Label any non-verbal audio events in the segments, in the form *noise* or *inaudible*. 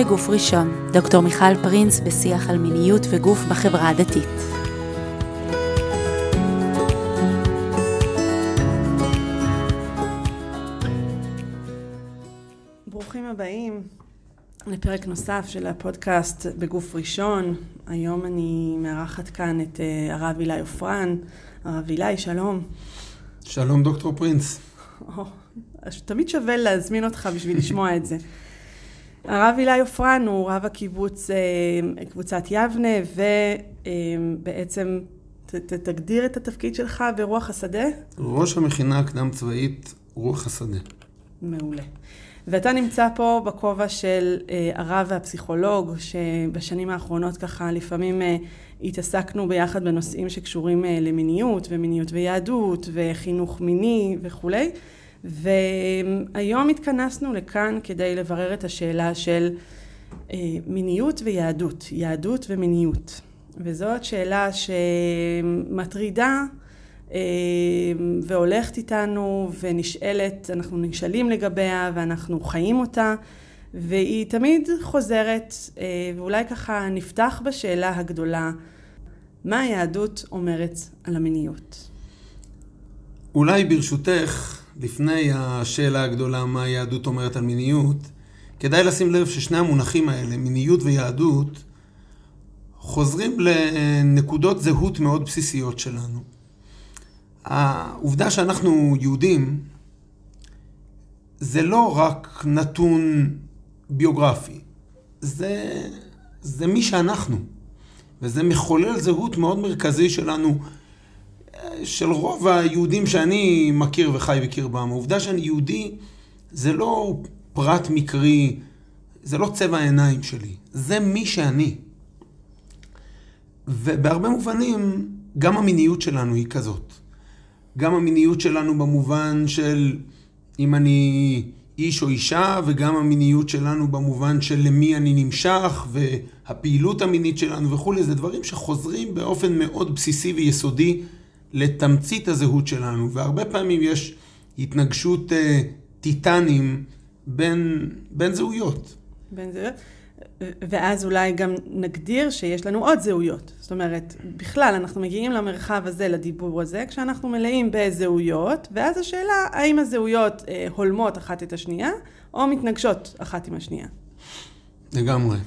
בגוף ראשון, דוקטור מיכל פרינס בשיח על מיניות וגוף בחברה הדתית. ברוכים הבאים לפרק נוסף של הפודקאסט בגוף ראשון. היום אני מארחת כאן את אה, הרב אילי עופרן. הרב אילי, שלום. שלום דוקטור פרינס. תמיד שווה להזמין אותך בשביל לשמוע את זה. הרב אילי עופרן הוא רב הקיבוץ, אה, קבוצת יבנה, ובעצם ת, ת, תגדיר את התפקיד שלך ברוח השדה. ראש המכינה הקדם צבאית רוח השדה. מעולה. ואתה נמצא פה בכובע של אה, הרב והפסיכולוג, שבשנים האחרונות ככה לפעמים אה, התעסקנו ביחד בנושאים שקשורים אה, למיניות ומיניות ויהדות וחינוך מיני וכולי. והיום התכנסנו לכאן כדי לברר את השאלה של מיניות ויהדות, יהדות ומיניות. וזאת שאלה שמטרידה והולכת איתנו ונשאלת, אנחנו נשאלים לגביה ואנחנו חיים אותה והיא תמיד חוזרת ואולי ככה נפתח בשאלה הגדולה מה היהדות אומרת על המיניות? אולי ברשותך, לפני השאלה הגדולה מה היהדות אומרת על מיניות, כדאי לשים לב ששני המונחים האלה, מיניות ויהדות, חוזרים לנקודות זהות מאוד בסיסיות שלנו. העובדה שאנחנו יהודים זה לא רק נתון ביוגרפי, זה, זה מי שאנחנו. וזה מחולל זהות מאוד מרכזי שלנו, של רוב היהודים שאני מכיר וחי בקרבם. העובדה שאני יהודי זה לא פרט מקרי, זה לא צבע העיניים שלי, זה מי שאני. ובהרבה מובנים, גם המיניות שלנו היא כזאת. גם המיניות שלנו במובן של אם אני איש או אישה, וגם המיניות שלנו במובן של למי אני נמשך, והפעילות המינית שלנו וכולי, זה דברים שחוזרים באופן מאוד בסיסי ויסודי לתמצית הזהות שלנו, והרבה פעמים יש התנגשות אה, טיטנים בין, בין זהויות. בין זהויות. ואז אולי גם נגדיר שיש לנו עוד זהויות. זאת אומרת, בכלל אנחנו מגיעים למרחב הזה, לדיבור הזה, כשאנחנו מלאים בזהויות, ואז השאלה האם הזהויות אה, הולמות אחת את השנייה, או מתנגשות אחת עם השנייה. לגמרי.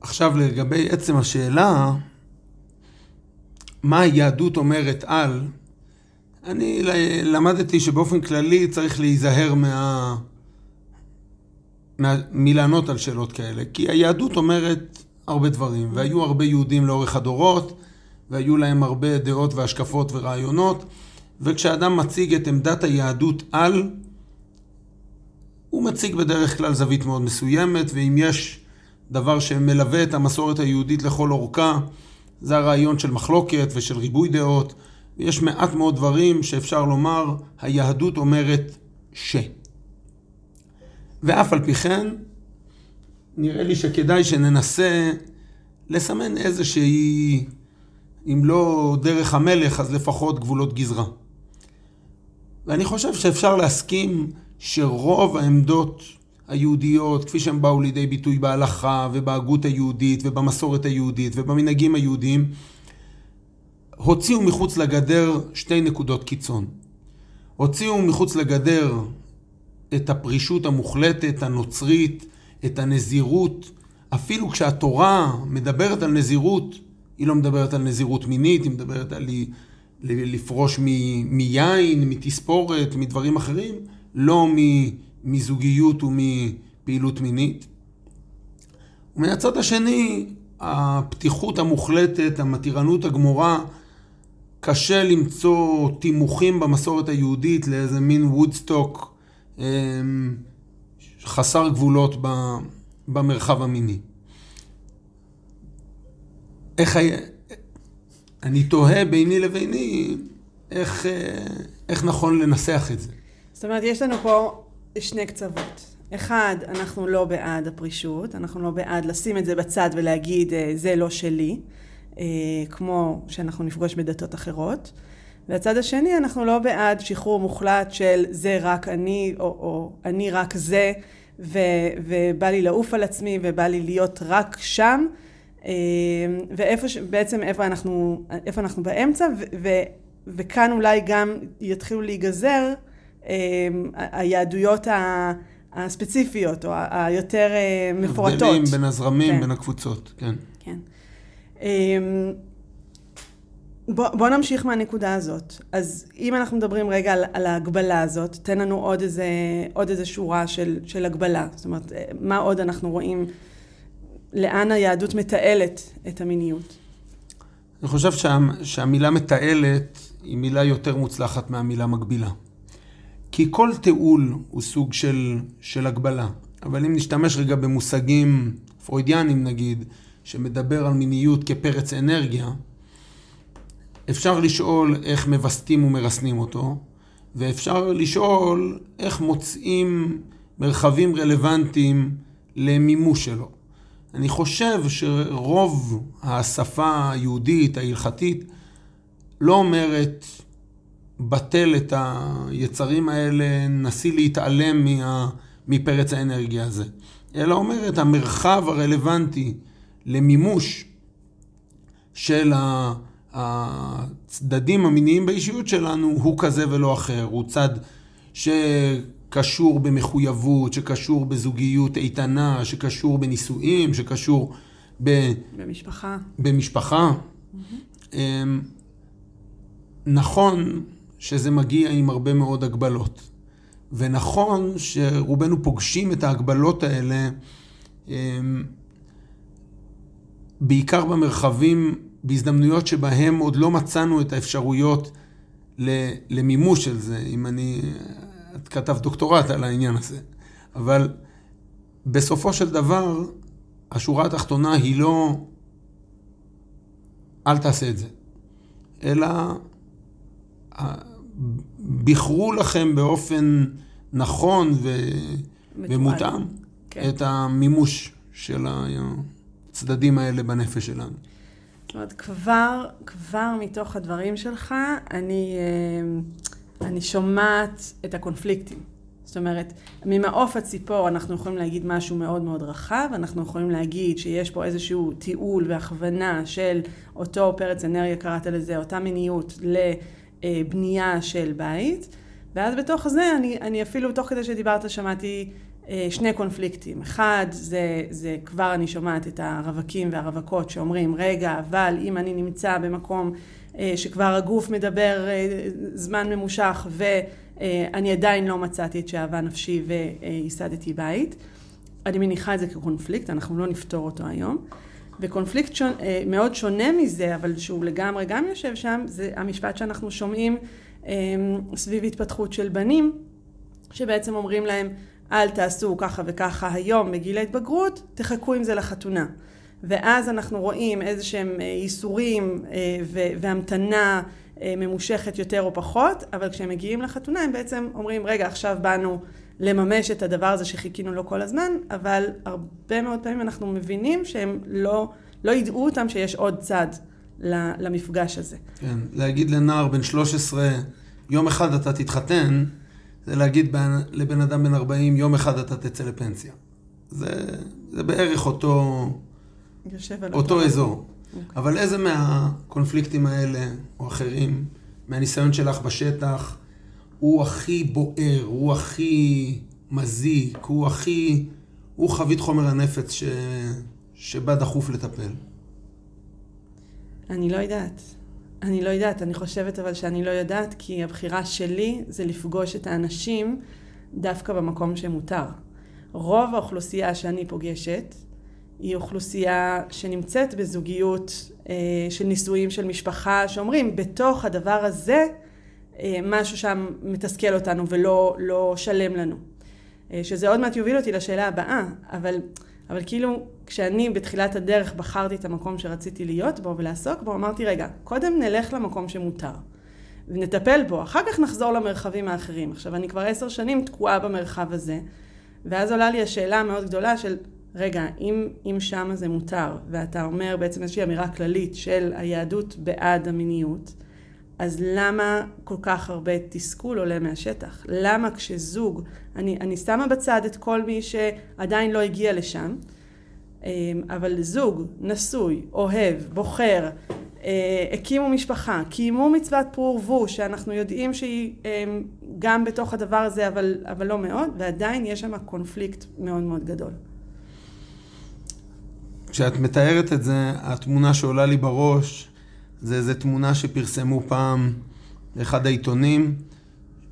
עכשיו לגבי עצם השאלה, מה היהדות אומרת על, אני למדתי שבאופן כללי צריך להיזהר מה... מלענות על שאלות כאלה, כי היהדות אומרת הרבה דברים, והיו הרבה יהודים לאורך הדורות, והיו להם הרבה דעות והשקפות ורעיונות, וכשאדם מציג את עמדת היהדות על, הוא מציג בדרך כלל זווית מאוד מסוימת, ואם יש דבר שמלווה את המסורת היהודית לכל אורכה, זה הרעיון של מחלוקת ושל ריבוי דעות. יש מעט מאוד דברים שאפשר לומר, היהדות אומרת ש. ואף על פי כן, נראה לי שכדאי שננסה לסמן איזושהי, אם לא דרך המלך, אז לפחות גבולות גזרה. ואני חושב שאפשר להסכים שרוב העמדות היהודיות, כפי שהן באו לידי ביטוי בהלכה ובהגות היהודית ובמסורת היהודית ובמנהגים היהודיים, הוציאו מחוץ לגדר שתי נקודות קיצון. הוציאו מחוץ לגדר את הפרישות המוחלטת, הנוצרית, את הנזירות. אפילו כשהתורה מדברת על נזירות, היא לא מדברת על נזירות מינית, היא מדברת על לפרוש מ- מיין, מתספורת, מדברים אחרים, לא מזוגיות ומפעילות מינית. ומן הצד השני, הפתיחות המוחלטת, המתירנות הגמורה, קשה למצוא תימוכים במסורת היהודית לאיזה מין וודסטוק אמ, חסר גבולות במרחב המיני. איך היה... אני תוהה ביני לביני איך, אה, איך נכון לנסח את זה. זאת אומרת, יש לנו פה שני קצוות. אחד, אנחנו לא בעד הפרישות, אנחנו לא בעד לשים את זה בצד ולהגיד אה, זה לא שלי, אה, כמו שאנחנו נפגוש בדתות אחרות. והצד השני, אנחנו לא בעד שחרור מוחלט של זה רק אני, או, או אני רק זה, ו, ובא לי לעוף על עצמי, ובא לי להיות רק שם, אה, ואיפה, בעצם איפה אנחנו, איפה אנחנו באמצע, ו, ו, וכאן אולי גם יתחילו להיגזר היהדויות הספציפיות, או היותר מפורטות. הבדלים בין הזרמים, כן. בין הקבוצות, כן. כן. בוא, בוא נמשיך מהנקודה הזאת. אז אם אנחנו מדברים רגע על, על ההגבלה הזאת, תן לנו עוד איזה, עוד איזה שורה של, של הגבלה. זאת אומרת, מה עוד אנחנו רואים, לאן היהדות מתעלת את המיניות? אני חושב שה, שהמילה מתעלת היא מילה יותר מוצלחת מהמילה מגבילה. כי כל תיעול הוא סוג של, של הגבלה. אבל אם נשתמש רגע במושגים פרוידיאנים נגיד, שמדבר על מיניות כפרץ אנרגיה, אפשר לשאול איך מווסתים ומרסנים אותו, ואפשר לשאול איך מוצאים מרחבים רלוונטיים למימוש שלו. אני חושב שרוב השפה היהודית, ההלכתית, לא אומרת בטל את היצרים האלה, נסי להתעלם מה, מפרץ האנרגיה הזה, אלא אומרת המרחב הרלוונטי למימוש של. הצדדים המיניים באישיות שלנו הוא כזה ולא אחר, הוא צד שקשור במחויבות, שקשור בזוגיות איתנה, שקשור בנישואים, שקשור ב... במשפחה. במשפחה. Mm-hmm. נכון שזה מגיע עם הרבה מאוד הגבלות. ונכון שרובנו פוגשים את ההגבלות האלה אמ, בעיקר במרחבים בהזדמנויות שבהם עוד לא מצאנו את האפשרויות למימוש של זה, אם אני... את כתבת דוקטורט על העניין הזה. אבל בסופו של דבר, השורה התחתונה היא לא אל תעשה את זה, אלא בחרו לכם באופן נכון ו... ומותאם כן. את המימוש של הצדדים האלה בנפש שלנו. זאת אומרת, כבר, כבר מתוך הדברים שלך, אני, אה, אני שומעת את הקונפליקטים. זאת אומרת, ממעוף הציפור אנחנו יכולים להגיד משהו מאוד מאוד רחב, אנחנו יכולים להגיד שיש פה איזשהו תיעול והכוונה של אותו פרץ אנרגיה, קראת לזה, אותה מיניות לבנייה של בית, ואז בתוך זה אני, אני אפילו, תוך כדי שדיברת, שמעתי אה, שני קונפליקטים. אחד, זה, זה כבר אני שומעת את הרווקים והרווקות שאומרים, רגע, אבל אם אני נמצא במקום אה, שכבר הגוף מדבר אה, זמן ממושך ואני עדיין לא מצאתי את שאהבה נפשי וייסדתי בית, אני מניחה את זה כקונפליקט, אנחנו לא נפתור אותו היום. וקונפליקט שונ, מאוד שונה מזה, אבל שהוא לגמרי גם יושב שם, זה המשפט שאנחנו שומעים סביב התפתחות של בנים, שבעצם אומרים להם, אל תעשו ככה וככה היום בגיל ההתבגרות, תחכו עם זה לחתונה. ואז אנחנו רואים איזה שהם אה, ייסורים אה, והמתנה אה, ממושכת יותר או פחות, אבל כשהם מגיעים לחתונה הם בעצם אומרים, רגע, עכשיו באנו לממש את הדבר הזה שחיכינו לו כל הזמן, אבל הרבה מאוד פעמים אנחנו מבינים שהם לא, לא ידעו אותם שיש עוד צד למפגש הזה. כן, להגיד לנער בן 13, יום אחד אתה תתחתן, זה להגיד לבן אדם בן 40, יום אחד אתה תצא לפנסיה. זה, זה בערך אותו, אותו אזור. Okay. אוקיי. אבל איזה מהקונפליקטים האלה, או אחרים, מהניסיון שלך בשטח, הוא הכי בוער, הוא הכי מזיק, הוא הכי... הוא חבית חומר הנפץ ש... שבא דחוף לטפל? אני לא יודעת. אני לא יודעת, אני חושבת אבל שאני לא יודעת, כי הבחירה שלי זה לפגוש את האנשים דווקא במקום שמותר. רוב האוכלוסייה שאני פוגשת היא אוכלוסייה שנמצאת בזוגיות אה, של נישואים של משפחה, שאומרים בתוך הדבר הזה משהו שם מתסכל אותנו ולא לא שלם לנו. אה, שזה עוד מעט יוביל אותי לשאלה הבאה, אבל, אבל כאילו כשאני בתחילת הדרך בחרתי את המקום שרציתי להיות בו ולעסוק בו, אמרתי, רגע, קודם נלך למקום שמותר. ונטפל בו, אחר כך נחזור למרחבים האחרים. עכשיו, אני כבר עשר שנים תקועה במרחב הזה, ואז עולה לי השאלה המאוד גדולה של, רגע, אם, אם שם זה מותר, ואתה אומר בעצם איזושהי אמירה כללית של היהדות בעד המיניות, אז למה כל כך הרבה תסכול עולה מהשטח? למה כשזוג, אני, אני שמה בצד את כל מי שעדיין לא הגיע לשם, אמ, אבל זוג, נשוי, אוהב, בוחר, אה, הקימו משפחה, קיימו מצוות פרו ורבו, שאנחנו יודעים שהיא אמ, גם בתוך הדבר הזה, אבל, אבל לא מאוד, ועדיין יש שם קונפליקט מאוד מאוד גדול. כשאת מתארת את זה, התמונה שעולה לי בראש זה איזו תמונה שפרסמו פעם באחד העיתונים,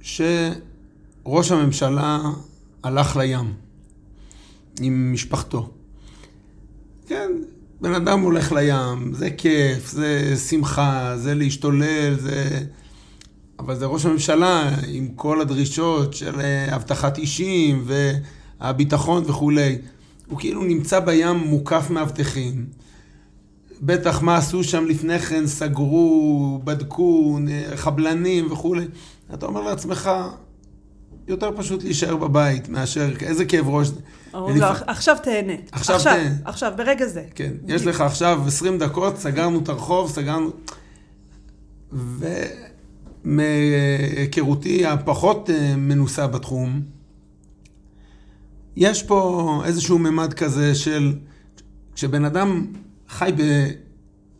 שראש הממשלה הלך לים עם משפחתו. כן, בן אדם הולך לים, זה כיף, זה שמחה, זה להשתולל, זה... אבל זה ראש הממשלה עם כל הדרישות של אה, אבטחת אישים והביטחון וכולי. הוא כאילו נמצא בים מוקף מאבטחים. בטח מה עשו שם לפני כן, סגרו, בדקו, חבלנים וכולי. אתה אומר לעצמך, יותר פשוט להישאר בבית מאשר, איזה כאב ראש. אומרים לו, עכשיו תהנה. עכשיו תהנה. עכשיו, ברגע זה. כן, יש לך עכשיו 20 דקות, סגרנו את הרחוב, סגרנו... ומהיכרותי הפחות אה, מנוסה בתחום, יש פה איזשהו ממד כזה של כשבן אדם חי ב...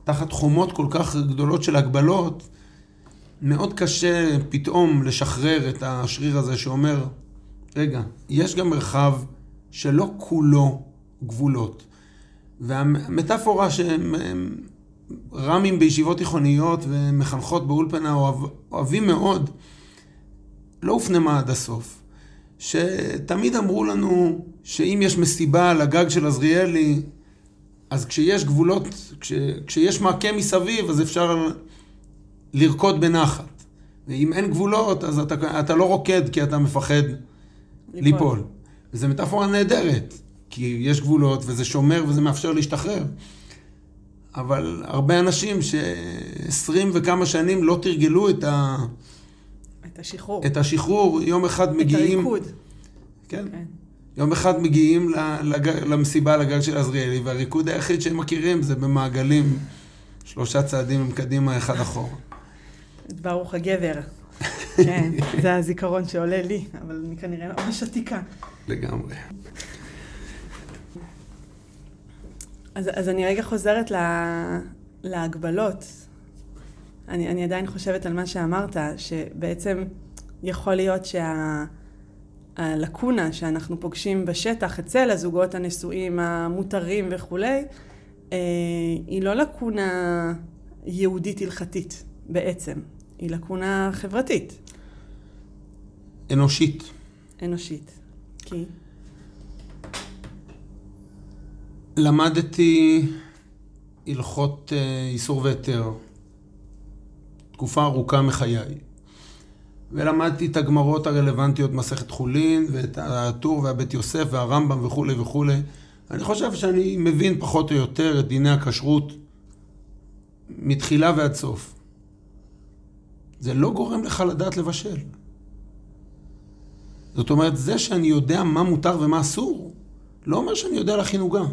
תחת חומות כל כך גדולות של הגבלות, מאוד קשה פתאום לשחרר את השריר הזה שאומר, רגע, יש גם מרחב שלא כולו גבולות. והמטאפורה שהם רמים בישיבות תיכוניות ומחנכות באולפנה אוהב, אוהבים מאוד, לא הופנמה עד הסוף. שתמיד אמרו לנו שאם יש מסיבה על הגג של עזריאלי, אז כשיש גבולות, כש, כשיש מעקה מסביב, אז אפשר לרקוד בנחת. ואם אין גבולות, אז אתה, אתה לא רוקד כי אתה מפחד ליפול. ליפול. וזו מטאפורה נהדרת, כי יש גבולות וזה שומר וזה מאפשר להשתחרר. אבל הרבה אנשים שעשרים וכמה שנים לא תרגלו את, ה... את השחרור. את השחרור, יום אחד מגיעים... את הריקוד. כן. כן. יום אחד מגיעים לג... למסיבה לגג של עזריאלי, והריקוד היחיד שהם מכירים זה במעגלים, שלושה צעדים הם קדימה, אחד אחורה. ברוך הגבר. *laughs* כן, זה הזיכרון שעולה לי, אבל אני כנראה ממש עתיקה. לגמרי. אז, אז אני רגע חוזרת לה, להגבלות. אני, אני עדיין חושבת על מה שאמרת, שבעצם יכול להיות שהלקונה שה, שאנחנו פוגשים בשטח אצל הזוגות הנשואים המותרים וכולי, אה, היא לא לקונה יהודית הלכתית בעצם, היא לקונה חברתית. אנושית. אנושית. כי? למדתי הלכות אה, איסור והיתר תקופה ארוכה מחיי. ולמדתי את הגמרות הרלוונטיות מסכת חולין, ואת הטור והבית יוסף והרמב"ם וכולי וכולי. אני חושב שאני מבין פחות או יותר את דיני הכשרות מתחילה ועד סוף. זה לא גורם לך לדעת לבשל. זאת אומרת, זה שאני יודע מה מותר ומה אסור, לא אומר שאני יודע להכין עוגה.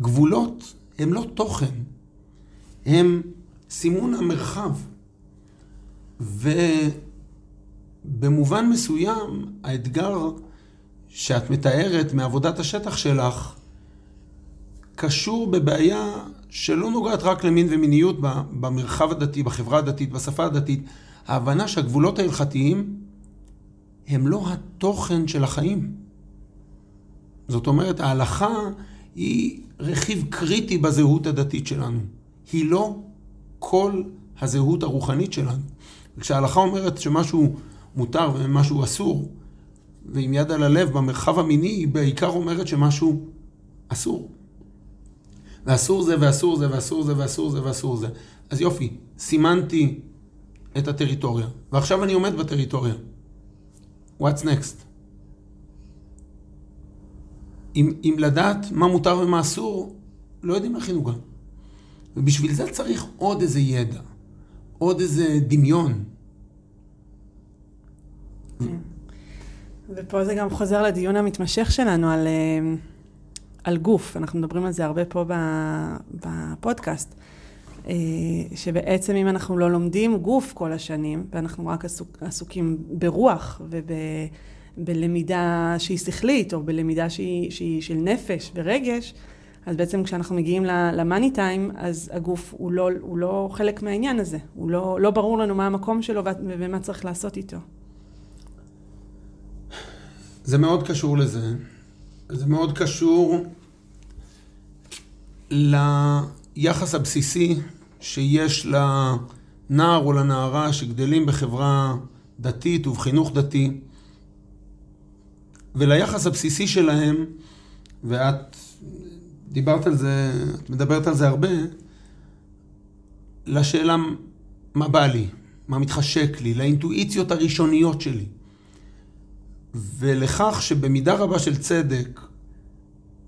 גבולות הם לא תוכן, הם סימון המרחב. ובמובן מסוים, האתגר שאת מתארת מעבודת השטח שלך, קשור בבעיה שלא נוגעת רק למין ומיניות במרחב הדתי, בחברה הדתית, בשפה הדתית. ההבנה שהגבולות ההלכתיים הם לא התוכן של החיים. זאת אומרת, ההלכה היא רכיב קריטי בזהות הדתית שלנו. היא לא כל הזהות הרוחנית שלנו. כשההלכה אומרת שמשהו מותר ומשהו אסור, ועם יד על הלב במרחב המיני, היא בעיקר אומרת שמשהו אסור. ואסור זה ואסור זה ואסור זה ואסור זה ואסור זה. אז יופי, סימנתי את הטריטוריה, ועכשיו אני עומד בטריטוריה. What's next? אם, אם לדעת מה מותר ומה אסור, לא יודעים להכין עוגה. ובשביל זה צריך עוד איזה ידע, עוד איזה דמיון. כן. ופה זה גם חוזר לדיון המתמשך שלנו על, אה, על גוף, אנחנו מדברים על זה הרבה פה בפודקאסט. שבעצם אם אנחנו לא לומדים גוף כל השנים, ואנחנו רק עסוק, עסוקים ברוח ובלמידה שהיא שכלית, או בלמידה שהיא, שהיא של נפש ורגש, אז בעצם כשאנחנו מגיעים למאני טיים, אז הגוף הוא לא, הוא לא חלק מהעניין הזה. הוא לא, לא ברור לנו מה המקום שלו ומה צריך לעשות איתו. זה מאוד קשור לזה. זה מאוד קשור ליחס הבסיסי שיש לנער או לנערה שגדלים בחברה דתית ובחינוך דתי, וליחס הבסיסי שלהם, ואת דיברת על זה, את מדברת על זה הרבה, לשאלה מה בא לי, מה מתחשק לי, לאינטואיציות הראשוניות שלי. ולכך שבמידה רבה של צדק,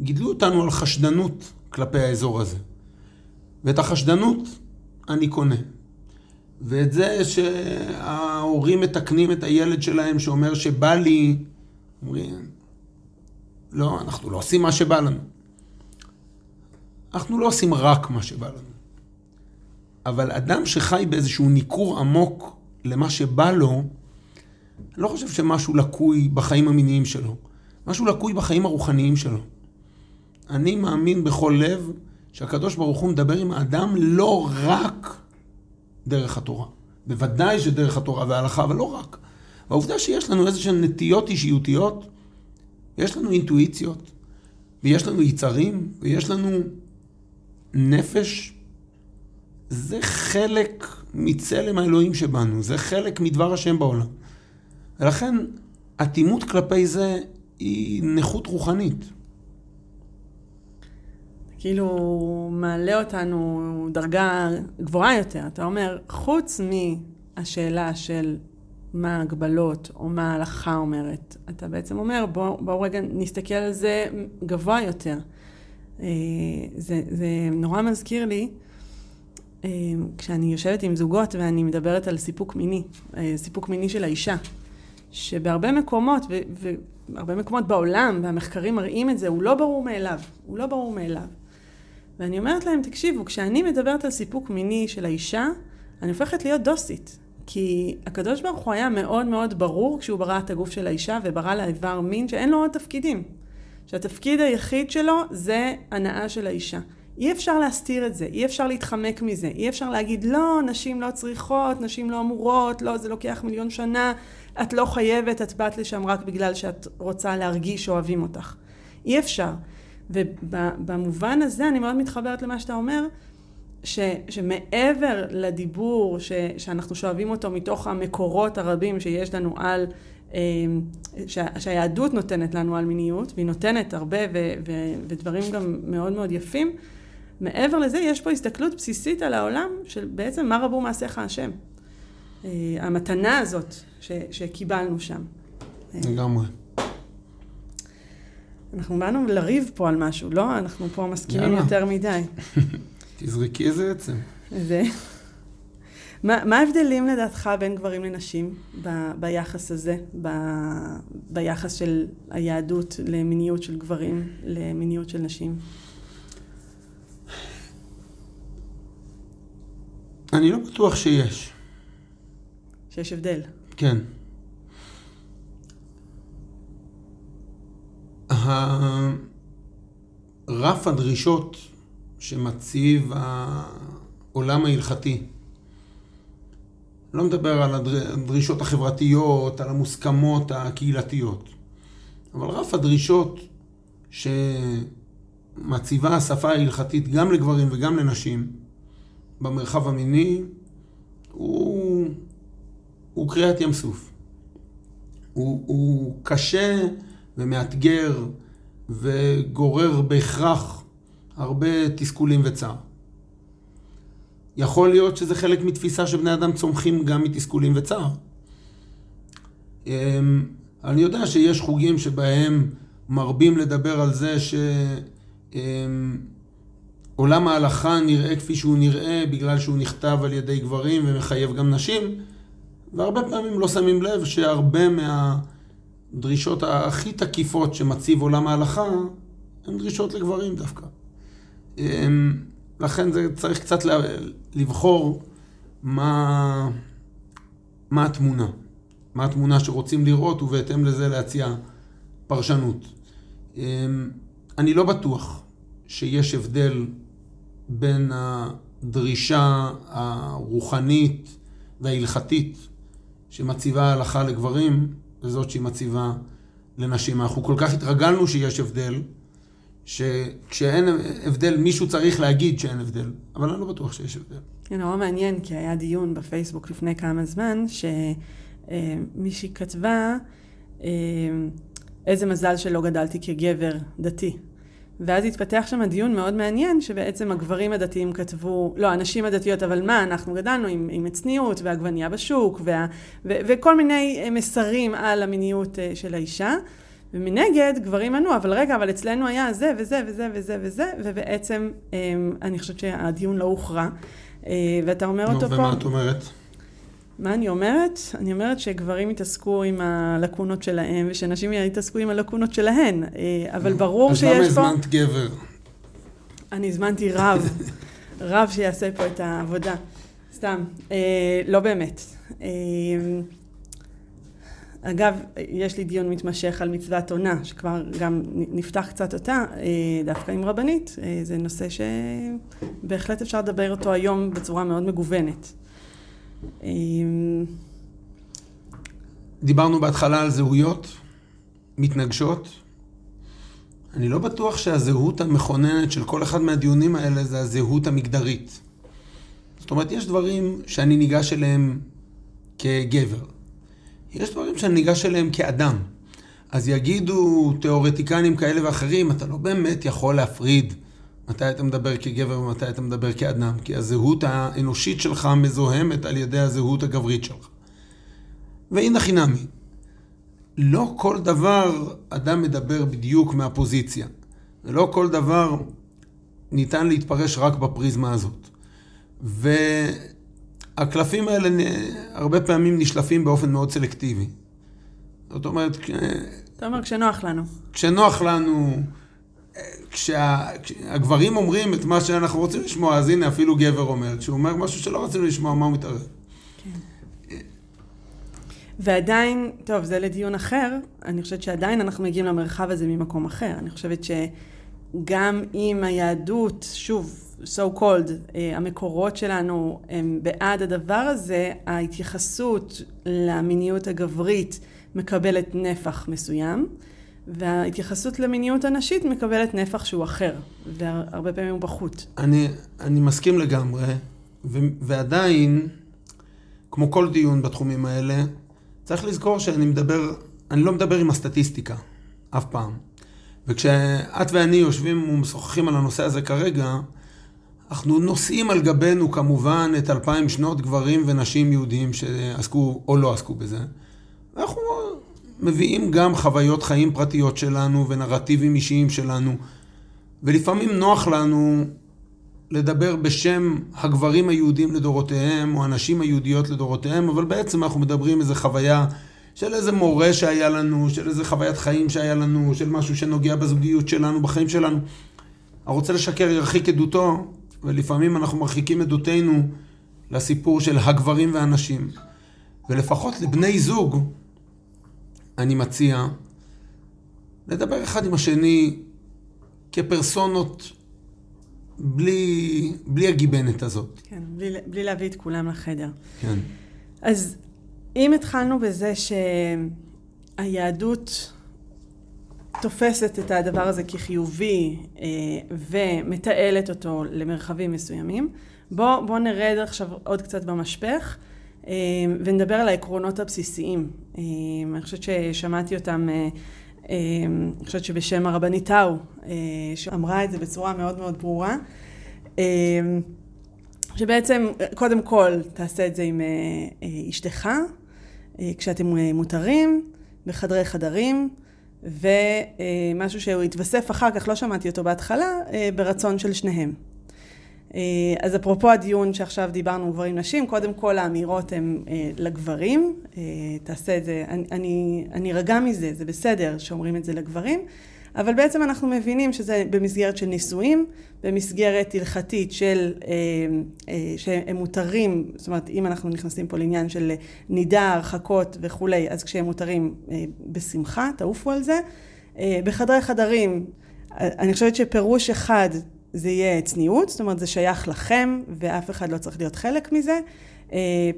גידלו אותנו על חשדנות כלפי האזור הזה. ואת החשדנות אני קונה. ואת זה שההורים מתקנים את הילד שלהם שאומר שבא לי, אומרים, לא, אנחנו לא עושים מה שבא לנו. אנחנו לא עושים רק מה שבא לנו. אבל אדם שחי באיזשהו ניכור עמוק למה שבא לו, אני לא חושב שמשהו לקוי בחיים המיניים שלו. משהו לקוי בחיים הרוחניים שלו. אני מאמין בכל לב שהקדוש ברוך הוא מדבר עם האדם לא רק דרך התורה. בוודאי שדרך התורה וההלכה, אבל לא רק. והעובדה שיש לנו איזה שהן נטיות אישיותיות, יש לנו אינטואיציות, ויש לנו יצרים, ויש לנו נפש, זה חלק מצלם האלוהים שבנו, זה חלק מדבר השם בעולם. ולכן אטימות כלפי זה היא נכות רוחנית. כאילו מעלה אותנו דרגה גבוהה יותר. אתה אומר, חוץ מהשאלה של מה ההגבלות או מה ההלכה אומרת, אתה בעצם אומר, בואו בוא רגע נסתכל על זה גבוה יותר. אה, זה, זה נורא מזכיר לי, אה, כשאני יושבת עם זוגות ואני מדברת על סיפוק מיני, אה, סיפוק מיני של האישה, שבהרבה מקומות, והרבה מקומות בעולם, והמחקרים מראים את זה, הוא לא ברור מאליו, הוא לא ברור מאליו. ואני אומרת להם, תקשיבו, כשאני מדברת על סיפוק מיני של האישה, אני הופכת להיות דוסית. כי הקדוש ברוך הוא היה מאוד מאוד ברור כשהוא ברא את הגוף של האישה וברא לה איבר מין שאין לו עוד תפקידים. שהתפקיד היחיד שלו זה הנאה של האישה. אי אפשר להסתיר את זה, אי אפשר להתחמק מזה, אי אפשר להגיד לא, נשים לא צריכות, נשים לא אמורות, לא, זה לוקח מיליון שנה, את לא חייבת, את באת לשם רק בגלל שאת רוצה להרגיש שאוהבים אותך. אי אפשר. ובמובן הזה אני מאוד מתחברת למה שאתה אומר, ש, שמעבר לדיבור ש, שאנחנו שואבים אותו מתוך המקורות הרבים שיש לנו על, אה, שה, שהיהדות נותנת לנו על מיניות, והיא נותנת הרבה ו, ו, ודברים גם מאוד מאוד יפים, מעבר לזה יש פה הסתכלות בסיסית על העולם של בעצם מה רבו מעשיך השם. אה, המתנה הזאת ש, שקיבלנו שם. לגמרי. אנחנו באנו לריב פה על משהו, לא? אנחנו פה מסכימים יאללה. יותר מדי. *laughs* תזרקי איזה עצם. זה. מה, מה ההבדלים לדעתך בין גברים לנשים ב, ביחס הזה, ב, ביחס של היהדות למיניות של גברים, למיניות של נשים? אני לא בטוח שיש. שיש הבדל. כן. רף הדרישות שמציב העולם ההלכתי, לא מדבר על הדרישות החברתיות, על המוסכמות הקהילתיות, אבל רף הדרישות שמציבה השפה ההלכתית גם לגברים וגם לנשים במרחב המיני הוא, הוא קריאת ים סוף. הוא, הוא קשה ומאתגר וגורר בהכרח הרבה תסכולים וצער. יכול להיות שזה חלק מתפיסה שבני אדם צומחים גם מתסכולים וצער. אמ, אני יודע שיש חוגים שבהם מרבים לדבר על זה שעולם אמ, ההלכה נראה כפי שהוא נראה בגלל שהוא נכתב על ידי גברים ומחייב גם נשים, והרבה פעמים לא שמים לב שהרבה מה... הדרישות הכי תקיפות שמציב עולם ההלכה, הן דרישות לגברים דווקא. אמ, לכן זה צריך קצת לבחור מה, מה התמונה. מה התמונה שרוצים לראות, ובהתאם לזה להציע פרשנות. אמ, אני לא בטוח שיש הבדל בין הדרישה הרוחנית וההלכתית שמציבה ההלכה לגברים, לזאת שהיא מציבה לנשים. אנחנו כל כך התרגלנו שיש הבדל, שכשאין הבדל מישהו צריך להגיד שאין הבדל, אבל אני לא בטוח שיש הבדל. זה נורא מעניין, כי היה דיון בפייסבוק לפני כמה זמן, שמישהי כתבה, אה, איזה מזל שלא גדלתי כגבר דתי. ואז התפתח שם דיון מאוד מעניין, שבעצם הגברים הדתיים כתבו, לא, הנשים הדתיות, אבל מה, אנחנו גדלנו עם, עם הצניעות ועגבנייה בשוק, וה, ו, וכל מיני מסרים על המיניות אה, של האישה. ומנגד, גברים ענו, אבל רגע, אבל אצלנו היה זה וזה וזה וזה וזה, ובעצם אה, אני חושבת שהדיון לא הוכרע. אה, ואתה אומר אותו פה... נו, ומה את אומרת? מה אני אומרת? אני אומרת שגברים יתעסקו עם הלקונות שלהם, ושנשים יתעסקו עם הלקונות שלהן. אה, אבל ברור שיש פה... אז למה הזמנת גבר? אני הזמנתי רב, *laughs* רב שיעשה פה את העבודה. סתם, אה, לא באמת. אה, אגב, יש לי דיון מתמשך על מצוות עונה, שכבר גם נפתח קצת אותה, דווקא עם רבנית. זה נושא שבהחלט אפשר לדבר אותו היום בצורה מאוד מגוונת. דיברנו בהתחלה על זהויות מתנגשות. אני לא בטוח שהזהות המכוננת של כל אחד מהדיונים האלה זה הזהות המגדרית. זאת אומרת, יש דברים שאני ניגש אליהם כגבר. יש דברים שאני ניגש אליהם כאדם. אז יגידו תיאורטיקנים כאלה ואחרים, אתה לא באמת יכול להפריד מתי אתה מדבר כגבר ומתי אתה מדבר כאדם, כי הזהות האנושית שלך מזוהמת על ידי הזהות הגברית שלך. והנה חינמי, לא כל דבר אדם מדבר בדיוק מהפוזיציה, ולא כל דבר ניתן להתפרש רק בפריזמה הזאת. והקלפים האלה הרבה פעמים נשלפים באופן מאוד סלקטיבי. זאת אומרת... אתה אומר כשנוח לנו. כשנוח לנו... כשהגברים אומרים את מה שאנחנו רוצים לשמוע, אז הנה אפילו גבר אומר, כשהוא אומר משהו שלא רצינו לשמוע, מה הוא מתערב? כן. ועדיין, טוב, זה לדיון אחר, אני חושבת שעדיין אנחנו מגיעים למרחב הזה ממקום אחר. אני חושבת שגם אם היהדות, שוב, so called, אה, המקורות שלנו הם בעד הדבר הזה, ההתייחסות למיניות הגברית מקבלת נפח מסוים. וההתייחסות למיניות הנשית מקבלת נפח שהוא אחר, והרבה פעמים הוא בחוט. אני, אני מסכים לגמרי, ו, ועדיין, כמו כל דיון בתחומים האלה, צריך לזכור שאני מדבר, אני לא מדבר עם הסטטיסטיקה, אף פעם. וכשאת ואני יושבים ומשוחחים על הנושא הזה כרגע, אנחנו נושאים על גבינו כמובן את אלפיים שנות גברים ונשים יהודים שעסקו או לא עסקו בזה. ואנחנו מביאים גם חוויות חיים פרטיות שלנו ונרטיבים אישיים שלנו, ולפעמים נוח לנו לדבר בשם הגברים היהודים לדורותיהם, או הנשים היהודיות לדורותיהם, אבל בעצם אנחנו מדברים איזו חוויה של איזה מורה שהיה לנו, של איזה חוויית חיים שהיה לנו, של משהו שנוגע בזוגיות שלנו, בחיים שלנו. הרוצה לשקר ירחיק עדותו, ולפעמים אנחנו מרחיקים עדותנו לסיפור של הגברים והנשים. ולפחות לבני זוג, אני מציע לדבר אחד עם השני כפרסונות בלי, בלי הגיבנת הזאת. כן, בלי, בלי להביא את כולם לחדר. כן. אז אם התחלנו בזה שהיהדות תופסת את הדבר הזה כחיובי אה, ומתעלת אותו למרחבים מסוימים, בואו בוא נרד עכשיו עוד קצת במשפך. אמ, ונדבר על העקרונות הבסיסיים. אמ, אני חושבת ששמעתי אותם, אה, אמ, אני חושבת שבשם הרבנית טאו, אה, שאמרה את זה בצורה מאוד מאוד ברורה. שבעצם, קודם כל, תעשה את זה עם אה, אשתך, כשאתם מותרים, בחדרי חדרים, ומשהו שהוא יתווסף אחר כך, לא שמעתי אותו בהתחלה, ברצון של שניהם. אה, אז אפרופו הדיון שעכשיו דיברנו גברים נשים, קודם כל האמירות הן אה, לגברים, אה, תעשה את זה, אני, אני, אני רגע מזה, זה בסדר שאומרים את זה לגברים, אבל בעצם אנחנו מבינים שזה במסגרת של נישואים, במסגרת הלכתית של, שהם מותרים, זאת אומרת, אם אנחנו נכנסים פה לעניין של נידה, הרחקות וכולי, אז כשהם מותרים בשמחה, תעופו על זה. בחדרי חדרים, אני חושבת שפירוש אחד זה יהיה צניעות, זאת אומרת זה שייך לכם ואף אחד לא צריך להיות חלק מזה.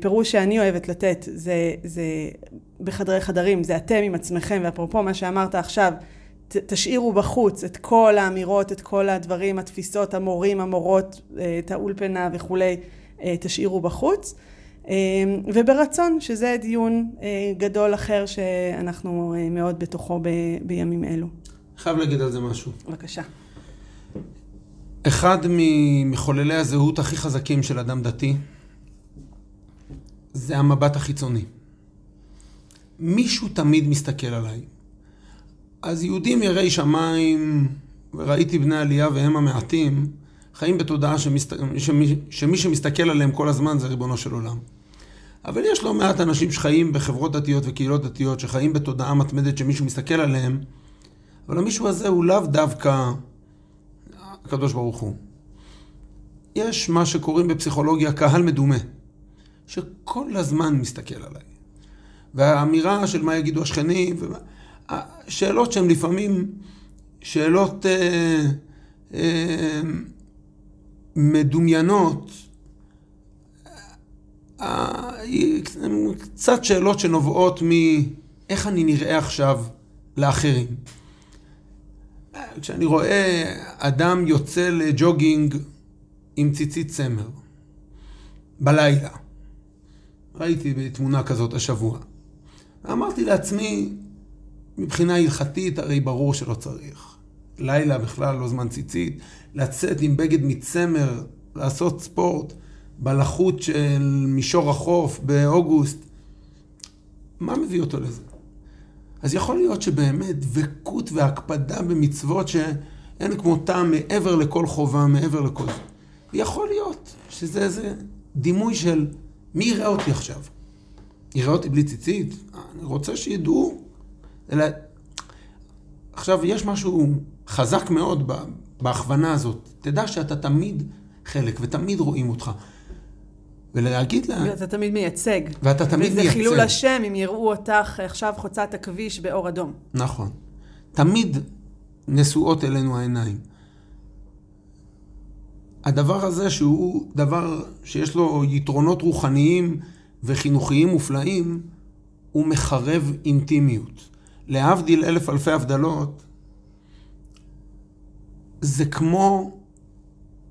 פירוש שאני אוהבת לתת זה, זה בחדרי חדרים, זה אתם עם עצמכם, ואפרופו מה שאמרת עכשיו, ת, תשאירו בחוץ את כל האמירות, את כל הדברים, התפיסות, המורים, המורות, אה, את האולפנה וכולי, אה, תשאירו בחוץ. אה, וברצון, שזה דיון גדול אחר שאנחנו מאוד בתוכו ב, בימים אלו. חייב להגיד על זה משהו. בבקשה. אחד ממחוללי הזהות הכי חזקים של אדם דתי זה המבט החיצוני. מישהו תמיד מסתכל עליי. אז יהודים יראי שמיים, וראיתי בני עלייה והם המעטים, חיים בתודעה שמסת... שמי... שמי שמסתכל עליהם כל הזמן זה ריבונו של עולם. אבל יש לא מעט אנשים שחיים בחברות דתיות וקהילות דתיות, שחיים בתודעה מתמדת שמישהו מסתכל עליהם, אבל המישהו הזה הוא לאו דווקא הקדוש ברוך הוא. יש מה שקוראים בפסיכולוגיה קהל מדומה, שכל הזמן מסתכל עליי. והאמירה של מה יגידו השכנים, שאלות שהן לפעמים שאלות אה, אה, מדומיינות, אה, הן קצת שאלות שנובעות מאיך אני נראה עכשיו לאחרים. כשאני רואה אדם יוצא לג'וגינג עם ציצית צמר בלילה, ראיתי בתמונה כזאת השבוע, ואמרתי לעצמי, מבחינה הלכתית הרי ברור שלא צריך. לילה בכלל לא זמן ציצית, לצאת עם בגד מצמר, לעשות ספורט בלחות של מישור החוף באוגוסט, מה מביא אותו לזה? אז יכול להיות שבאמת דבקות והקפדה במצוות שאין כמותם מעבר לכל חובה, מעבר לכל זה. יכול להיות שזה איזה דימוי של מי יראה אותי עכשיו? יראה אותי בלי ציצית? אני רוצה שידעו אלא... עכשיו, יש משהו חזק מאוד בהכוונה הזאת. תדע שאתה תמיד חלק ותמיד רואים אותך. ולהגיד לה... ואתה תמיד מייצג. ואתה תמיד וזה מייצג. וזה חילול השם אם יראו אותך עכשיו חוצה את הכביש באור אדום. נכון. תמיד נשואות אלינו העיניים. הדבר הזה שהוא דבר שיש לו יתרונות רוחניים וחינוכיים מופלאים, הוא מחרב אינטימיות. להבדיל אלף אלפי הבדלות, זה כמו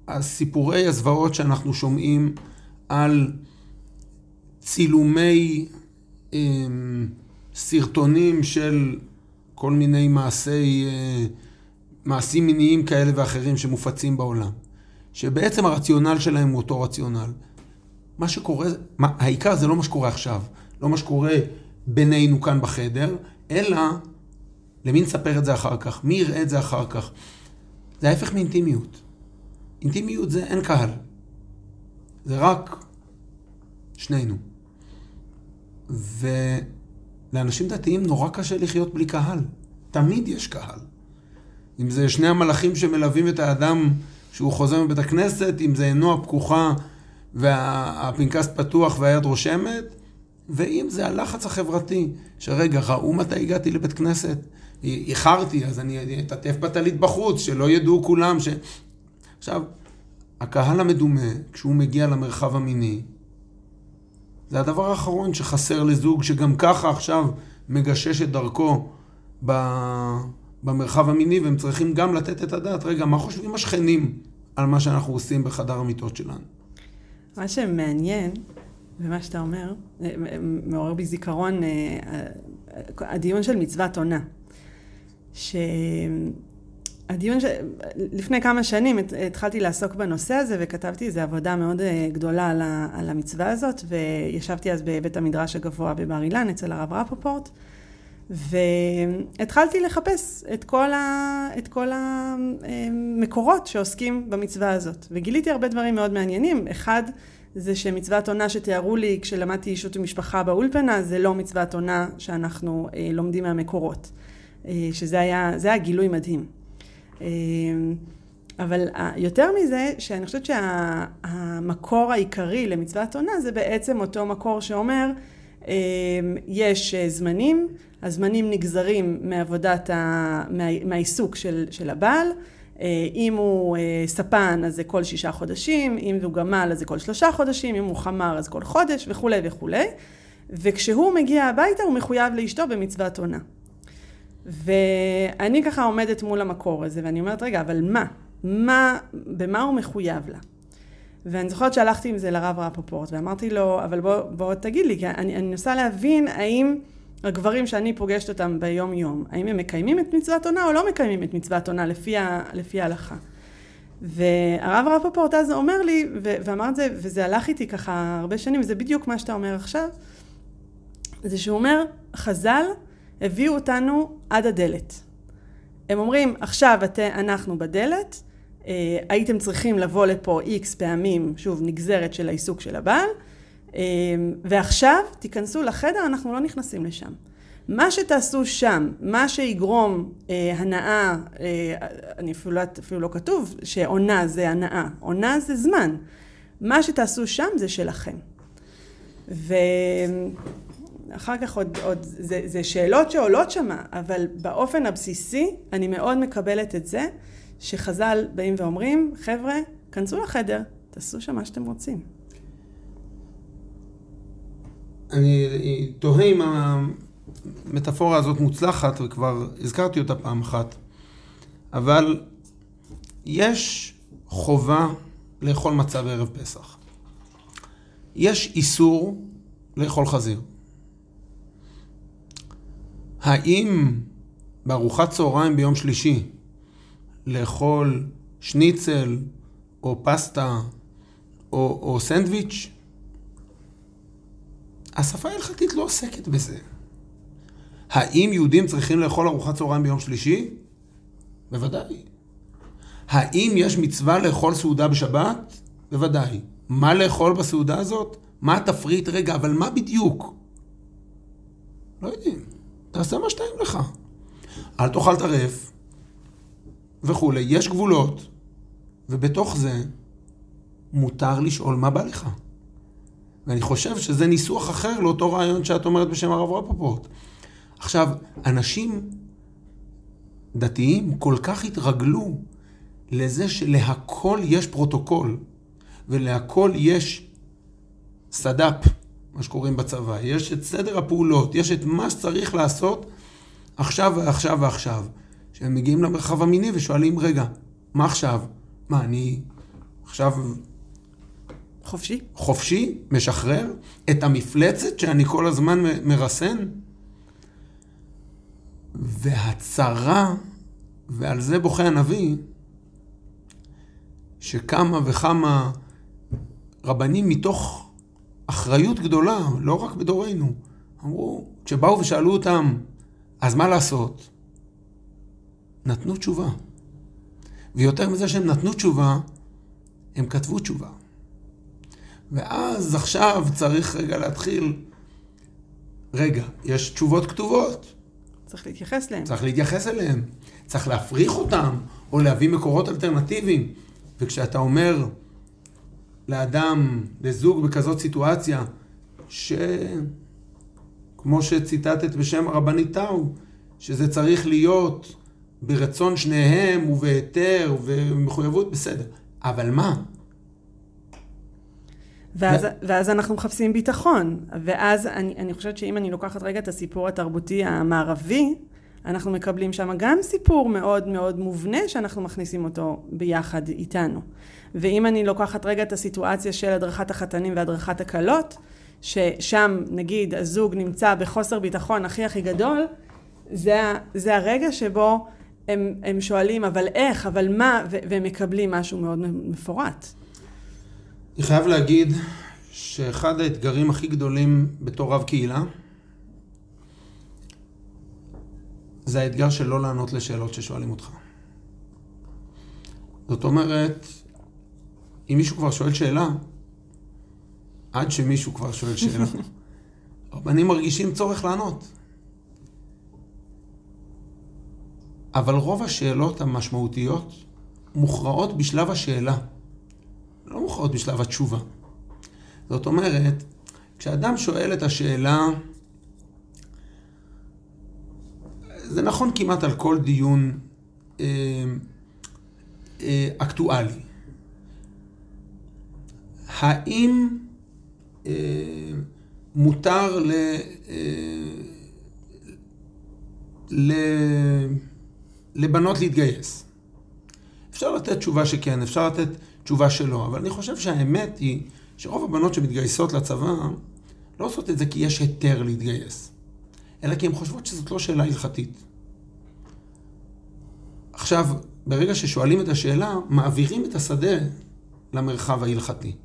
הסיפורי הזוועות שאנחנו שומעים על צילומי אה, סרטונים של כל מיני מעשי, אה, מעשים מיניים כאלה ואחרים שמופצים בעולם. שבעצם הרציונל שלהם הוא אותו רציונל. מה שקורה, מה, העיקר זה לא מה שקורה עכשיו, לא מה שקורה בינינו כאן בחדר, אלא למי נספר את זה אחר כך? מי יראה את זה אחר כך? זה ההפך מאינטימיות. אינטימיות זה אין קהל. זה רק שנינו. ולאנשים דתיים נורא קשה לחיות בלי קהל. תמיד יש קהל. אם זה שני המלאכים שמלווים את האדם שהוא חוזר מבית הכנסת, אם זה עינו הפקוחה והפנקס פתוח והיד רושמת, ואם זה הלחץ החברתי, שרגע, ראו מתי הגעתי לבית כנסת? איחרתי, אז אני אתעטף בטלית בחוץ, שלא ידעו כולם ש... עכשיו, הקהל המדומה, כשהוא מגיע למרחב המיני, זה הדבר האחרון שחסר לזוג שגם ככה עכשיו מגשש את דרכו במרחב המיני, והם צריכים גם לתת את הדעת, רגע, מה חושבים השכנים על מה שאנחנו עושים בחדר המיטות שלנו? מה שמעניין, ומה שאתה אומר, אה, מעורר בי זיכרון אה, הדיון של מצוות עונה. שהדיון, ש... לפני כמה שנים התחלתי לעסוק בנושא הזה וכתבתי איזו עבודה מאוד אה, גדולה על המצווה הזאת וישבתי אז בבית המדרש הגבוה בבר אילן אצל הרב רפופורט והתחלתי לחפש את כל, ה... את כל המקורות שעוסקים במצווה הזאת וגיליתי הרבה דברים מאוד מעניינים. אחד, זה שמצוות עונה שתיארו לי כשלמדתי אישות ומשפחה באולפנה, זה לא מצוות עונה שאנחנו אה, לומדים מהמקורות. שזה היה, היה גילוי מדהים. אבל יותר מזה, שאני חושבת שהמקור העיקרי למצוות עונה זה בעצם אותו מקור שאומר, יש זמנים, הזמנים נגזרים מעבודת, ה... מהעיסוק של, של הבעל, אם הוא ספן אז זה כל שישה חודשים, אם הוא גמל אז זה כל שלושה חודשים, אם הוא חמר אז כל חודש וכולי וכולי. וכשהוא מגיע הביתה הוא מחויב לאשתו במצוות עונה. ואני ככה עומדת מול המקור הזה ואני אומרת, רגע, אבל מה? מה, במה הוא מחויב לה? ואני זוכרת שהלכתי עם זה לרב רפופורט ואמרתי לו, אבל בוא, בוא תגיד לי, כי אני, אני מנסה להבין האם הגברים שאני פוגשת אותם ביום יום, האם הם מקיימים את מצוות עונה או לא מקיימים את מצוות עונה לפי, ה, לפי ההלכה. והרב רפופורט אז אומר לי, ואמר את זה, וזה הלך איתי ככה הרבה שנים, וזה בדיוק מה שאתה אומר עכשיו, זה שהוא אומר, חז"ל הביאו אותנו עד הדלת. הם אומרים, עכשיו את, אנחנו בדלת, אה, הייתם צריכים לבוא לפה איקס פעמים, שוב, נגזרת של העיסוק של הבעל, אה, ועכשיו תיכנסו לחדר, אנחנו לא נכנסים לשם. מה שתעשו שם, מה שיגרום אה, הנאה, אה, אני אפילו, לא, אפילו לא כתוב שעונה זה הנאה, עונה זה זמן. מה שתעשו שם זה שלכם. ו... אחר כך עוד, עוד זה, זה שאלות שעולות שמה, אבל באופן הבסיסי אני מאוד מקבלת את זה שחז"ל באים ואומרים, חבר'ה, כנסו לחדר, תעשו שם מה שאתם רוצים. אני תוהה אם המטאפורה הזאת מוצלחת, וכבר הזכרתי אותה פעם אחת, אבל יש חובה לאכול מצה בערב פסח. יש איסור לאכול חזיר. האם בארוחת צהריים ביום שלישי לאכול שניצל או פסטה או, או סנדוויץ'? השפה ההלכתית לא עוסקת בזה. האם יהודים צריכים לאכול ארוחת צהריים ביום שלישי? בוודאי. האם יש מצווה לאכול סעודה בשבת? בוודאי. מה לאכול בסעודה הזאת? מה התפריט? רגע, אבל מה בדיוק? לא יודעים. תעשה מה שטעים לך. אל תאכל טרף וכולי. יש גבולות, ובתוך זה מותר לשאול מה בא לך. ואני חושב שזה ניסוח אחר לאותו רעיון שאת אומרת בשם הרב רפפורט. עכשיו, אנשים דתיים כל כך התרגלו לזה שלהכל יש פרוטוקול, ולהכל יש סד"פ, מה שקוראים בצבא, יש את סדר הפעולות, יש את מה שצריך לעשות עכשיו ועכשיו ועכשיו. כשהם מגיעים למרחב המיני ושואלים, רגע, מה עכשיו? מה, אני עכשיו... חופשי? חופשי, משחרר את המפלצת שאני כל הזמן מרסן? והצרה, ועל זה בוכה הנביא, שכמה וכמה רבנים מתוך אחריות גדולה, לא רק בדורנו. אמרו, כשבאו ושאלו אותם, אז מה לעשות? נתנו תשובה. ויותר מזה שהם נתנו תשובה, הם כתבו תשובה. ואז עכשיו צריך רגע להתחיל, רגע, יש תשובות כתובות. צריך להתייחס אליהן. צריך להתייחס אליהן. צריך להפריך אותן, או להביא מקורות אלטרנטיביים. וכשאתה אומר, לאדם, לזוג בכזאת סיטואציה, שכמו שציטטת בשם הרבנית טאו, שזה צריך להיות ברצון שניהם ובהיתר ובמחויבות, בסדר. אבל מה? ואז, ואז אנחנו מחפשים ביטחון, ואז אני, אני חושבת שאם אני לוקחת רגע את הסיפור התרבותי המערבי, אנחנו מקבלים שם גם סיפור מאוד מאוד מובנה שאנחנו מכניסים אותו ביחד איתנו. ואם אני לוקחת רגע את הסיטואציה של הדרכת החתנים והדרכת הכלות, ששם נגיד הזוג נמצא בחוסר ביטחון הכי הכי גדול, זה, זה הרגע שבו הם, הם שואלים אבל איך, אבל מה, והם מקבלים משהו מאוד מפורט. אני חייב להגיד שאחד האתגרים הכי גדולים בתור רב קהילה, זה האתגר של לא לענות לשאלות ששואלים אותך. זאת אומרת, אם מישהו כבר שואל שאלה, עד שמישהו כבר שואל שאלה, *laughs* רבנים מרגישים צורך לענות. אבל רוב השאלות המשמעותיות מוכרעות בשלב השאלה, לא מוכרעות בשלב התשובה. זאת אומרת, כשאדם שואל את השאלה, זה נכון כמעט על כל דיון אה, אה, אקטואלי. האם אה, מותר ל, אה, ל, לבנות להתגייס? אפשר לתת תשובה שכן, אפשר לתת תשובה שלא, אבל אני חושב שהאמת היא שרוב הבנות שמתגייסות לצבא לא עושות את זה כי יש היתר להתגייס, אלא כי הן חושבות שזאת לא שאלה הלכתית. עכשיו, ברגע ששואלים את השאלה, מעבירים את השדה למרחב ההלכתי.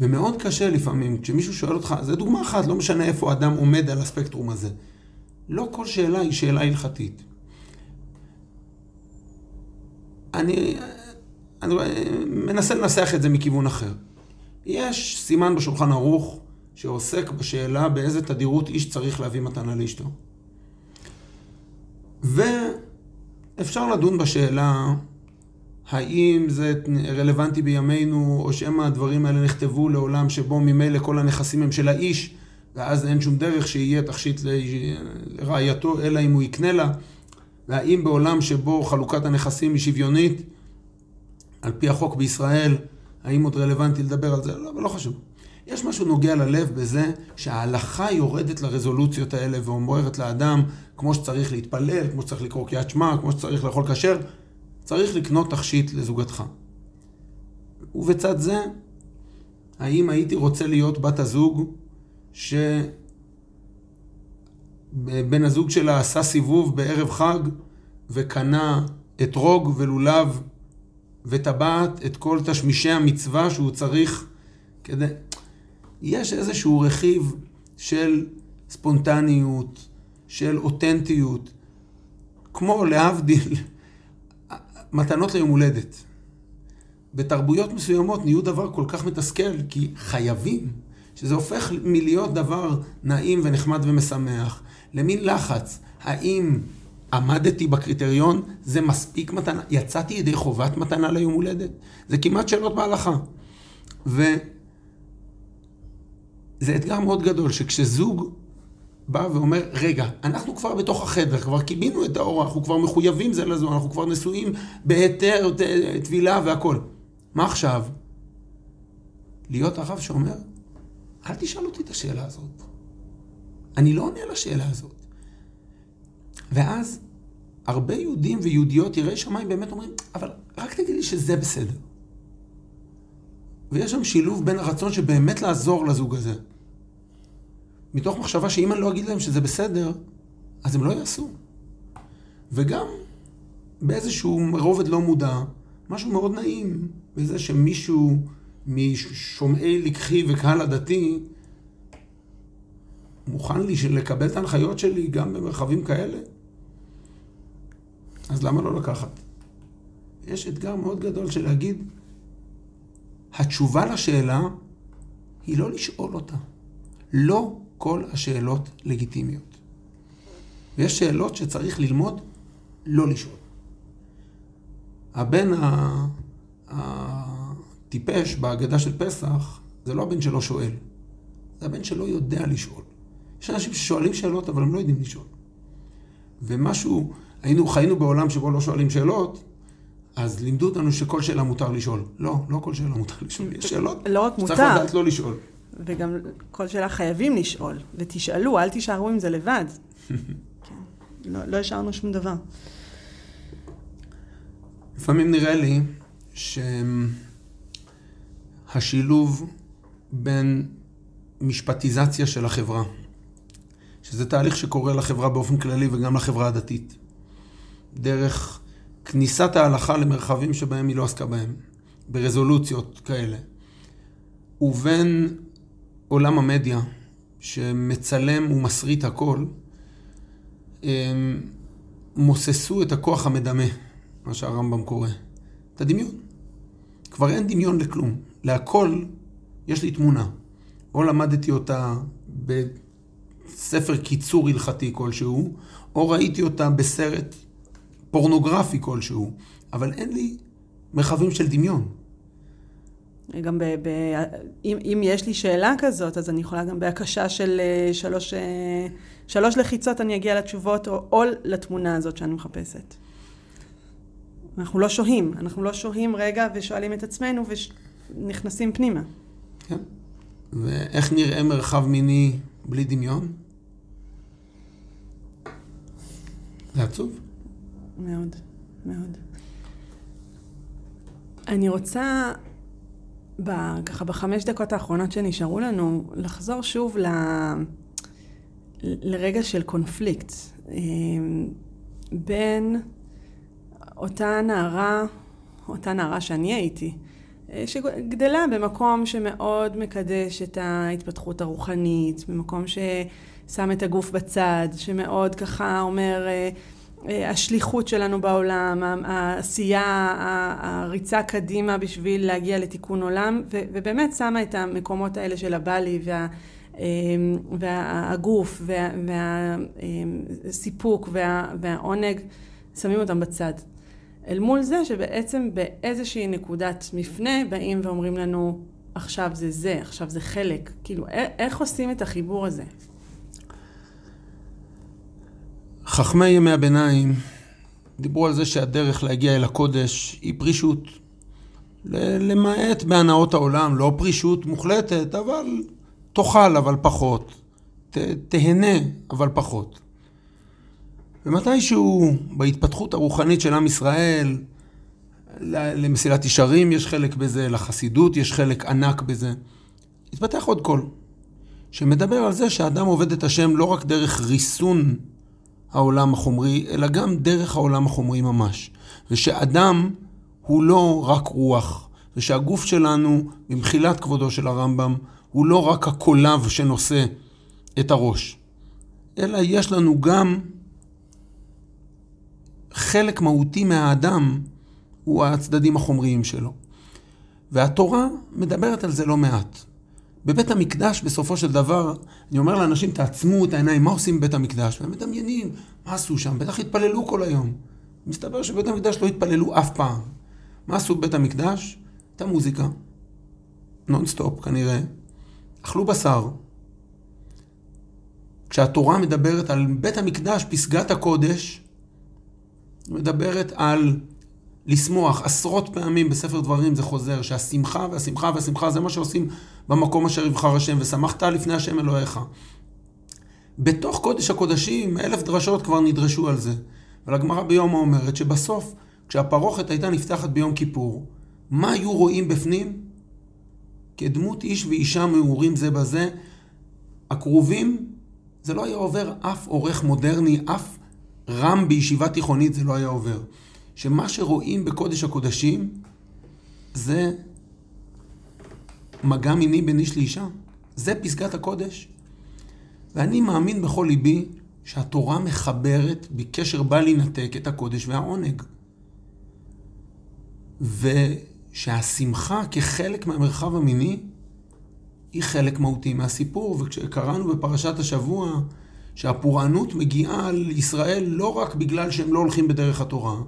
ומאוד קשה לפעמים, כשמישהו שואל אותך, זה דוגמה אחת, לא משנה איפה אדם עומד על הספקטרום הזה. לא כל שאלה היא שאלה הלכתית. אני, אני מנסה לנסח את זה מכיוון אחר. יש סימן בשולחן ערוך שעוסק בשאלה באיזה תדירות איש צריך להביא מתנה לאשתו. ואפשר לדון בשאלה האם זה רלוונטי בימינו, או שמא הדברים האלה נכתבו לעולם שבו ממילא כל הנכסים הם של האיש, ואז אין שום דרך שיהיה תכשיט לרעייתו, אלא אם הוא יקנה לה. והאם בעולם שבו חלוקת הנכסים היא שוויונית, על פי החוק בישראל, האם עוד רלוונטי לדבר על זה? לא, אבל לא חשוב. יש משהו נוגע ללב בזה שההלכה יורדת לרזולוציות האלה ואומרת לאדם, כמו שצריך להתפלל, כמו שצריך לקרוא קריאת שמע, כמו שצריך לאכול כשר, צריך לקנות תכשיט לזוגתך. ובצד זה, האם הייתי רוצה להיות בת הזוג שבן הזוג שלה עשה סיבוב בערב חג וקנה אתרוג ולולב וטבעת את כל תשמישי המצווה שהוא צריך כדי... יש איזשהו רכיב של ספונטניות, של אותנטיות, כמו להבדיל, מתנות ליום הולדת. בתרבויות מסוימות נהיו דבר כל כך מתסכל, כי חייבים, שזה הופך מלהיות דבר נעים ונחמד ומשמח, למין לחץ. האם עמדתי בקריטריון, זה מספיק מתנה, יצאתי ידי חובת מתנה ליום הולדת. זה כמעט שאלות בהלכה. וזה אתגר מאוד גדול, שכשזוג בא ואומר, רגע, אנחנו כבר בתוך החדר, כבר קיבינו את האור, אנחנו כבר מחויבים זה לזו, אנחנו כבר נשואים בהיתר, טבילה והכל. מה עכשיו? להיות הרב שאומר, אל תשאל אותי את השאלה הזאת. אני לא עונה לשאלה הזאת. ואז הרבה יהודים ויהודיות, יראי שמיים, באמת אומרים, אבל רק תגיד לי שזה בסדר. ויש שם שילוב בין הרצון שבאמת לעזור לזוג הזה. מתוך מחשבה שאם אני לא אגיד להם שזה בסדר, אז הם לא יעשו. וגם באיזשהו רובד לא מודע, משהו מאוד נעים בזה שמישהו משומעי לקחי וקהל הדתי מוכן לי לקבל את ההנחיות שלי גם במרחבים כאלה. אז למה לא לקחת? יש אתגר מאוד גדול של להגיד, התשובה לשאלה היא לא לשאול אותה. לא כל השאלות לגיטימיות. ויש שאלות שצריך ללמוד לא לשאול. הבן הטיפש בהגדה של פסח, זה לא הבן שלא שואל, זה הבן שלא יודע לשאול. יש אנשים ששואלים שאלות, אבל הם לא יודעים לשאול. ומשהו היינו, חיינו בעולם שבו לא שואלים שאלות, אז לימדו אותנו שכל שאלה מותר לשאול. לא, לא כל שאלה מותר לשאול. יש שאלות לא רק מותר. שצריך לדעת לא לשאול. וגם כל שאלה חייבים לשאול. ותשאלו, אל תישארו עם זה לבד. *laughs* כן. לא, לא השארנו שום דבר. לפעמים נראה לי שהשילוב בין משפטיזציה של החברה, שזה תהליך שקורה לחברה באופן כללי וגם לחברה הדתית, דרך כניסת ההלכה למרחבים שבהם היא לא עסקה בהם, ברזולוציות כאלה. ובין עולם המדיה, שמצלם ומסריט הכל, הם מוססו את הכוח המדמה, מה שהרמב"ם קורא. את הדמיון. כבר אין דמיון לכלום. להכל יש לי תמונה. או למדתי אותה בספר קיצור הלכתי כלשהו, או ראיתי אותה בסרט פורנוגרפי כלשהו, אבל אין לי מרחבים של דמיון. גם ב, ב, אם, אם יש לי שאלה כזאת, אז אני יכולה גם בהקשה של אה, שלוש, אה, שלוש לחיצות אני אגיע לתשובות, או, או לתמונה הזאת שאני מחפשת. אנחנו לא שוהים, אנחנו לא שוהים רגע ושואלים את עצמנו ונכנסים פנימה. כן. ואיך נראה מרחב מיני בלי דמיון? זה עצוב. מאוד, מאוד. אני רוצה, ב, ככה בחמש דקות האחרונות שנשארו לנו, לחזור שוב ל, לרגע של קונפליקט אה, בין אותה נערה, אותה נערה שאני הייתי, אה, שגדלה במקום שמאוד מקדש את ההתפתחות הרוחנית, במקום ששם את הגוף בצד, שמאוד ככה אומר אה, השליחות שלנו בעולם, העשייה, הריצה קדימה בשביל להגיע לתיקון עולם, ובאמת שמה את המקומות האלה של הבלי וה... והגוף והסיפוק והעונג, שמים אותם בצד. אל מול זה שבעצם באיזושהי נקודת מפנה באים ואומרים לנו, עכשיו זה זה, עכשיו זה חלק. כאילו, איך עושים את החיבור הזה? חכמי ימי הביניים דיברו על זה שהדרך להגיע אל הקודש היא פרישות. למעט בהנאות העולם, לא פרישות מוחלטת, אבל תאכל אבל פחות. ת, תהנה אבל פחות. ומתישהו בהתפתחות הרוחנית של עם ישראל, למסילת ישרים יש חלק בזה, לחסידות יש חלק ענק בזה. התפתח עוד קול, שמדבר על זה שהאדם עובד את השם לא רק דרך ריסון העולם החומרי, אלא גם דרך העולם החומרי ממש. ושאדם הוא לא רק רוח, ושהגוף שלנו, במחילת כבודו של הרמב"ם, הוא לא רק הקולב שנושא את הראש, אלא יש לנו גם חלק מהותי מהאדם הוא הצדדים החומריים שלו. והתורה מדברת על זה לא מעט. בבית המקדש, בסופו של דבר, אני אומר לאנשים, תעצמו את העיניים, מה עושים בבית המקדש? והם מדמיינים, מה עשו שם? בטח התפללו כל היום. מסתבר שבבית המקדש לא התפללו אף פעם. מה עשו בבית המקדש? הייתה מוזיקה, נונסטופ כנראה. אכלו בשר. כשהתורה מדברת על בית המקדש, פסגת הקודש, מדברת על לשמוח. עשרות פעמים בספר דברים זה חוזר, שהשמחה והשמחה והשמחה זה מה שעושים במקום אשר יבחר השם, ושמחת לפני השם אלוהיך. בתוך קודש הקודשים, אלף דרשות כבר נדרשו על זה. אבל הגמרא ביום אומרת שבסוף, כשהפרוכת הייתה נפתחת ביום כיפור, מה היו רואים בפנים? כדמות איש ואישה מעורים זה בזה, הקרובים, זה לא היה עובר אף עורך מודרני, אף רם בישיבה תיכונית זה לא היה עובר. שמה שרואים בקודש הקודשים זה מגע מיני בין איש לאישה. זה פסגת הקודש. ואני מאמין בכל ליבי שהתורה מחברת בקשר בל יינתק את הקודש והעונג. ושהשמחה כחלק מהמרחב המיני היא חלק מהותי מהסיפור. וכשקראנו בפרשת השבוע שהפורענות מגיעה לישראל לא רק בגלל שהם לא הולכים בדרך התורה,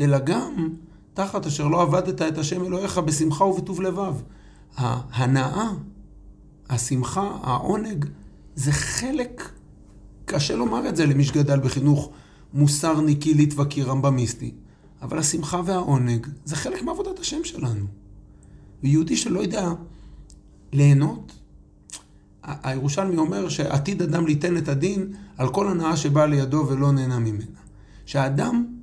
אלא גם תחת אשר לא עבדת את השם אלוהיך בשמחה ובטוב לבב. ההנאה, השמחה, העונג, זה חלק, קשה לומר את זה למי שגדל בחינוך מוסר ניקילית וכי רמב"מיסטי, אבל השמחה והעונג זה חלק מעבודת השם שלנו. ויהודי שלא יודע ליהנות, הירושלמי אומר שעתיד אדם ליתן את הדין על כל הנאה שבאה לידו ולא נהנה ממנה. שהאדם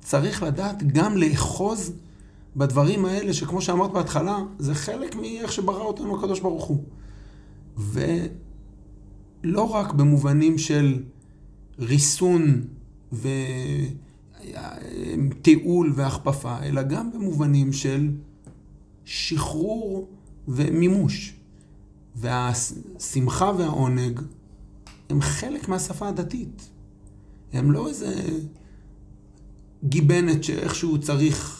צריך לדעת גם לאחוז בדברים האלה, שכמו שאמרת בהתחלה, זה חלק מאיך שברא אותנו הקדוש ברוך הוא. ולא רק במובנים של ריסון ותיעול והכפפה, אלא גם במובנים של שחרור ומימוש. והשמחה והעונג הם חלק מהשפה הדתית. הם לא איזה גיבנת שאיכשהו צריך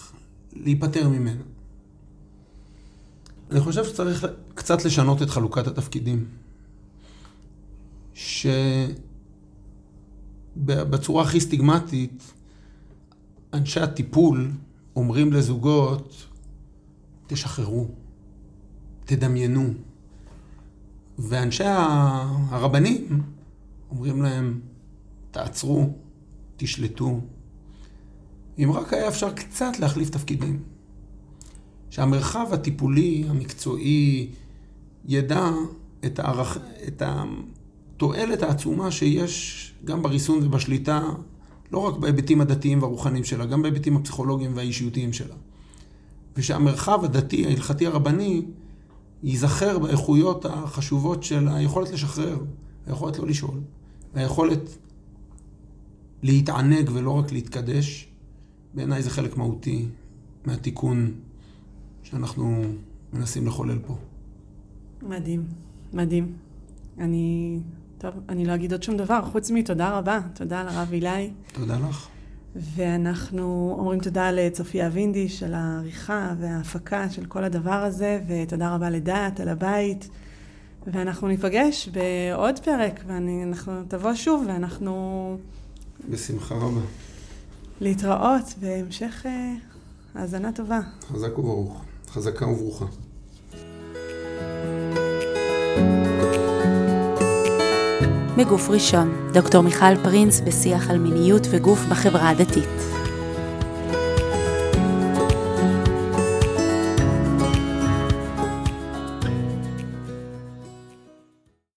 להיפטר ממנה. אני חושב שצריך קצת לשנות את חלוקת התפקידים. שבצורה הכי סטיגמטית, אנשי הטיפול אומרים לזוגות, תשחררו, תדמיינו. ואנשי הרבנים אומרים להם, תעצרו, תשלטו. אם רק היה אפשר קצת להחליף תפקידים. שהמרחב הטיפולי, המקצועי, ידע את, הערכ... את התועלת העצומה שיש גם בריסון ובשליטה, לא רק בהיבטים הדתיים והרוחניים שלה, גם בהיבטים הפסיכולוגיים והאישיותיים שלה. ושהמרחב הדתי, ההלכתי הרבני, ייזכר באיכויות החשובות של היכולת לשחרר, היכולת לא לשאול, והיכולת להתענג ולא רק להתקדש. בעיניי זה חלק מהותי מהתיקון שאנחנו מנסים לחולל פה. מדהים, מדהים. אני, טוב, אני לא אגיד עוד שום דבר, חוץ מתודה רבה. תודה לרב אילי. תודה לך. ואנחנו אומרים תודה לצופיה וינדי של העריכה וההפקה של כל הדבר הזה, ותודה רבה לדעת על הבית. ואנחנו ניפגש בעוד פרק, ואנחנו תבוא שוב, ואנחנו... בשמחה רבה. להתראות בהמשך אה, האזנה טובה. חזק וברוך. חזקה וברוכה. מגוף ראשון, דוקטור מיכל פרינס בשיח על מיניות וגוף בחברה הדתית.